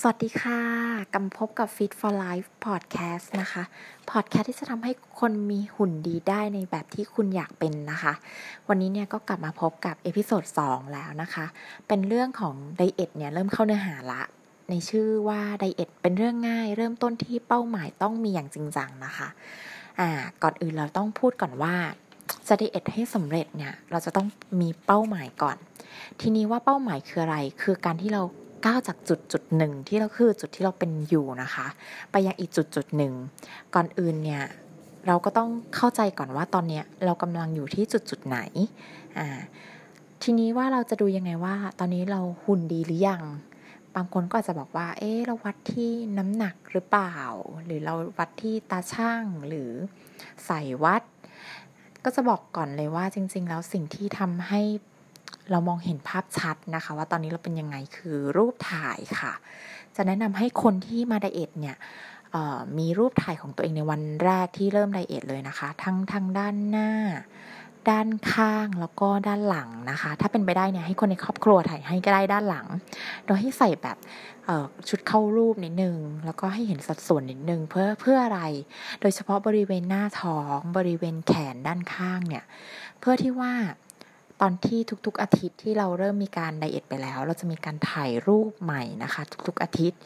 สวัสดีค่ะกำพบกับ Fit for Life Podcast นะคะ Podcast ที่จะทำให้คนมีหุ่นดีได้ในแบบที่คุณอยากเป็นนะคะ วันนี้เนี่ยก็กลับมาพบกับ episode 2แล้วนะคะ เป็นเรื่องของ diet เนี่ยเริ่มเข้าเนื้อหาละ ในชื่อว่า diet เป็นเรื่องง่าย เริ่มต้นที่เป้าหมายต้องมีอย่างจริงจังนะคะอ่าก่อนอื่นเราต้องพูดก่อนว่าจะ diet ให้สำเร็จเนี่ยเราจะต้องมีเป้าหมายก่อน ทีนี้ว่าเป้าหมายคืออะไร คือการที่เรา ก้าวจากจุดจุดหนึ่งที่เราคือจุดที่เราเป็นอยู่นะคะ ไปยังอีกจุดจุดหนึ่งก่อนอื่นเนี่ยเราก็ต้องเข้าใจก่อนว่าตอนเนี้ยเรากำลังอยู่ที่จุดจุดไหนอ่าทีนี้ว่าเราจะดูยังไงว่า ตอนนี้เราหุ่นดีหรือยัง บางคนก็อาจจะบอกว่า เอ๊เราวัดที่น้ำหนักหรือเปล่า หรือเราวัดที่ตาช่างหรือใส่วัด ก็จะบอกก่อนเลยว่าจริง ๆ แล้วสิ่งที่ทำให้ เรามองเห็นภาพชัดนะคะ ว่าตอนนี้เราเป็นยังไงคือรูปถ่ายค่ะ จะแนะนำให้คนที่มา diet เนี่ยมีรูปถ่ายของตัวเองในวันแรกที่เริ่ม diet เลยนะคะ ทั้งทางด้านหน้า ด้านข้างแล้วก็ด้านหลังนะคะ ถ้าเป็นไปได้เนี่ยให้คนในครอบครัวถ่ายให้ก็ได้ด้านหลัง โดยให้ใส่แบบชุดเข้ารูปนิดนึง แล้วก็ให้เห็นสัดส่วนนิดนึงเพื่อเพื่ออะไร โดยเฉพาะบริเวณหน้าท้อง บริเวณแขนด้านข้างเนี่ย เพื่อที่ว่า ตอนที่ทุกๆอาทิตย์ที่เราเริ่มมีการไดเอทไปแล้ว เราจะมีการถ่ายรูปใหม่นะคะ ทุกๆอาทิตย์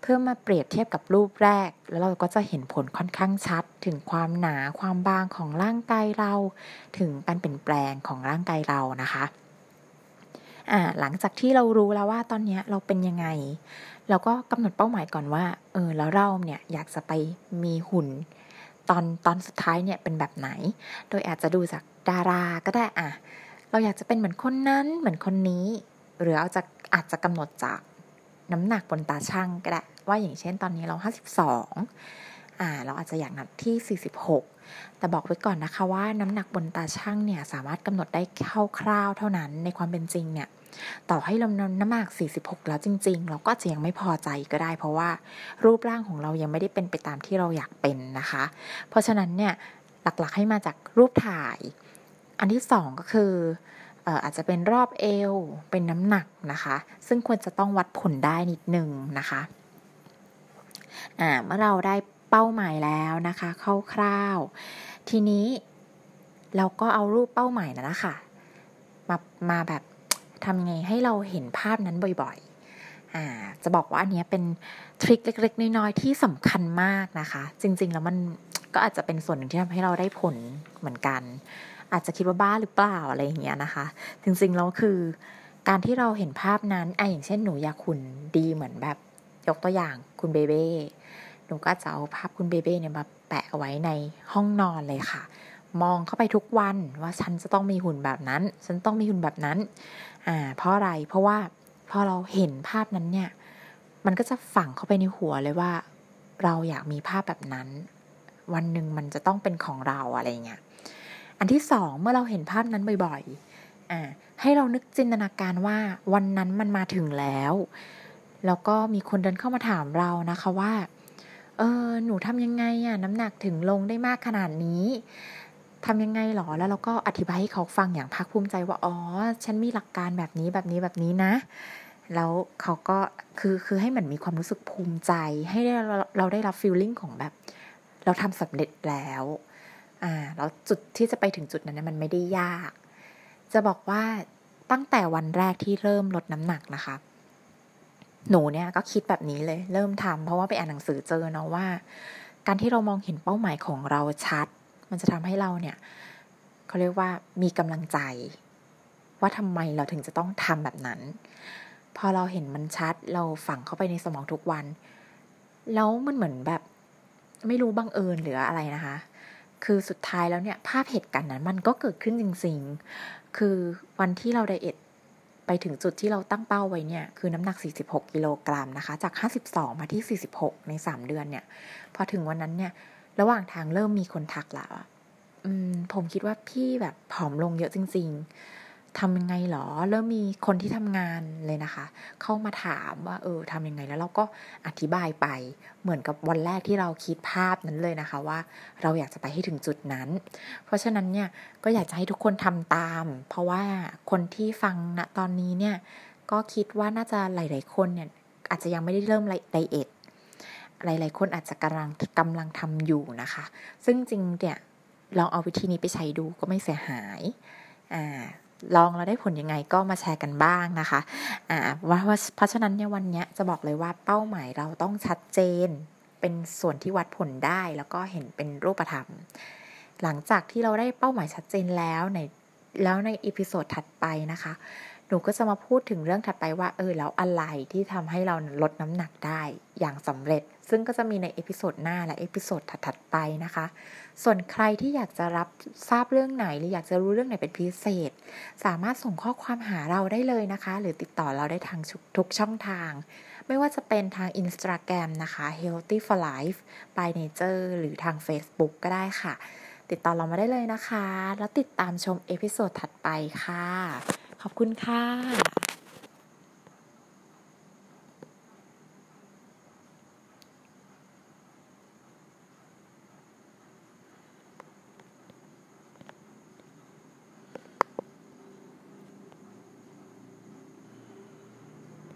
เพื่อมาเปรียบเทียบกับรูปแรก แล้วเราก็จะเห็นผลค่อนข้างชัด ถึงความหนาความบางของร่างกายเรา ถึงการเปลี่ยนแปลงของร่างกายเรานะคะอ่าหลังจากที่เรารู้แล้วว่าตอนนี้เราเป็นยังไง เราก็กำหนดเป้าหมายก่อนว่าเออแล้วเราเนี่ยอยากจะไปมีหุ่น ตอนตอนสุดท้ายเนี่ยเป็นแบบไหน โดยอาจจะดูจากดาราก็ได้อะ เราอยากจะเป็นเหมือนคนนั้นเหมือนคนนี้ หรือเอาจะอาจจะกำหนดจากน้ำหนักบนตาช่างก็ได้ ว่าอย่างเช่นตอนนี้เรา 52อ่าเราอาจจะอยากนับที่ 46 แต่บอกไว้ก่อนนะคะว่าน้ำหนักบนตาช่างเนี่ยสามารถกำหนดได้คร่าวๆเท่านั้นในความเป็นจริงเนี่ยต่อให้เราน้ำหนัก 46 แล้วจริง ๆ เราก็จะยังไม่พอใจก็ได้ เพราะว่ารูปร่างของเรายังไม่ได้เป็นไปตามที่เราอยากเป็นนะคะ เพราะฉะนั้นเนี่ยหลักๆให้มาจากรูปถ่าย อันที่สองก็คืออาจจะเป็นรอบเอวเป็นน้ำหนักนะคะ ซึ่งควรจะต้องวัดผลได้นิดนึงนะคะเมื่อเราได้เป้าหมายแล้วนะคะคร่าวๆทีนี้เราก็เอารูปเป้าหมายนะนะคะมามาแบบทำไงให้เราเห็นภาพนั้นบ่อยๆจะบอกว่าอันนี้เป็นทริคเล็ก ๆ น้อยๆที่สำคัญมากนะคะ จริงๆแล้วมันก็อาจจะเป็นส่วนหนึ่งที่ทำให้เราได้ผลเหมือนกัน อาจจะคิดว่าบ้าหรือเปล่าอะไรอย่างเงี้ยนะคะ จริงๆแล้วคือการที่เราเห็นภาพนั้นไออย่างเช่นหนูอยากคุณดีเหมือนแบบยกตัวอย่างคุณเบเบ้หนูก็จะเอาภาพคุณเบเบ้เนี่ยมาแปะไว้ในห้องนอนเลยค่ะ มองเข้าไปทุกวันว่าฉันจะต้องมีหุ่นแบบนั้น ฉันต้องมีหุ่นแบบนั้นอ่าเพราะอะไรเพราะว่าพอเราเห็นภาพนั้นเนี่ย มันก็จะฝังเข้าไปในหัวเลยว่า เราอยากมีภาพแบบนั้น วันหนึ่งมันจะต้องเป็นของเราอะไรเงี้ย อันที่สองเมื่อเราเห็นภาพนั้นบ่อยๆอ่าให้เรานึกจินตนาการว่าวันนั้นมันมาถึงแล้ว แล้วก็มีคนเดินเข้ามาถามเรานะคะว่า เออหนูทำยังไงอะน้ำหนักถึงลงได้มากขนาดนี้ทำยังไงหรอ แล้วเราก็อธิบายให้เขาฟังอย่างภาคภูมิใจว่า อ๋อ ฉันมีหลักการแบบนี้แบบนี้แบบนี้นะ แล้วเขาก็คือคือให้เหมือนมีความรู้สึกภูมิใจ ให้เราเราได้รับฟีลลิ่งของแบบ เราทำสำเร็จแล้ว อ่าแล้วจุดที่จะไปถึงจุดนั้นมันไม่ได้ยาก จะบอกว่าตั้งแต่วันแรกที่เริ่มลดน้ำหนักนะคะ หนูเนี่ยก็คิดแบบนี้เลย เริ่มทำเพราะว่าไปอ่านหนังสือเจอเนาะว่า การที่เรามองเห็นเป้าหมายของเราชัด มันจะทำให้เราเนี่ยเขาเรียกว่ามีกำลังใจ ว่าทำไมเราถึงจะต้องทำแบบนั้น พอเราเห็นมันชัด เราฝังเข้าไปในสมองทุกวัน แล้วมันเหมือนแบบไม่รู้บังเอิญหรืออะไรนะคะ คือสุดท้ายแล้วเนี่ยภาพเหตุการณ์นั้นมันก็เกิดขึ้นจริงๆ คือวันที่เราไดเอทไปถึงจุดที่เราตั้งเป้าไว้เนี่ยคือน้ำหนัก 46 กิโลกรัมนะคะ จาก 52 มาที่ 46 ใน 3 เดือนเนี่ย พอถึงวันนั้นเนี่ย ระหว่างทางเริ่มมีคนทักแล้วอืมผมคิดว่าพี่แบบผอมลงเยอะจริง ๆ ทำยังไงหรอ เริ่มมีคนที่ทำงานเลยนะคะ เข้ามาถามว่าเออทำยังไงแล้วเราก็อธิบายไป เหมือนกับวันแรกที่เราคิดภาพนั้นเลยนะคะว่า เราอยากจะไปให้ถึงจุดนั้น เพราะฉะนั้นเนี่ยก็อยากจะให้ทุกคนทำตาม เพราะว่าคนที่ฟังณตอนนี้เนี่ยก็คิดว่าน่าจะหลาย ๆ คนเนี่ยอาจจะยังไม่ได้เริ่มไดเอทหลาย ๆ คนอาจจะกำลังกำลังทำอยู่นะคะ ซึ่งจริงเนี่ยลองเอาวิธีนี้ไปใช้ดูก็ไม่เสียหายอ่า ลองแล้วได้ผลยังไงก็มาแชร์กันบ้างนะคะอ่าว่าเพราะฉะนั้นเนี่ยวันนี้จะบอกเลยว่าเป้าหมายเราต้องชัดเจน เป็นส่วนที่วัดผลได้แล้วก็เห็นเป็นรูปธรรม หลังจากที่เราได้เป้าหมายชัดเจนแล้วในแล้วใน episode ถัดไปนะคะ หนูก็จะมาพูดถึงเรื่องถัดไปว่าเออแล้วอะไรที่ทำให้เราลดน้ำหนักได้อย่างสำเร็จ ซึ่งก็จะมีใน episode หน้าและ episode ถัดๆไปนะคะ ส่วนใครที่อยากจะรับทราบเรื่องไหน หรืออยากจะรู้เรื่องไหนเป็นพิเศษ สามารถส่งข้อความหาเราได้เลยนะคะ หรือติดต่อเราได้ทางทุกช่องทาง ไม่ว่าจะเป็นทาง Instagram นะคะ healthy for life by nature หรือทาง Facebook ก็ได้ค่ะ ติดต่อเรามาได้เลยนะคะ แล้วติดตามชม episode ถัดไปค่ะ ขอบคุณค่ะ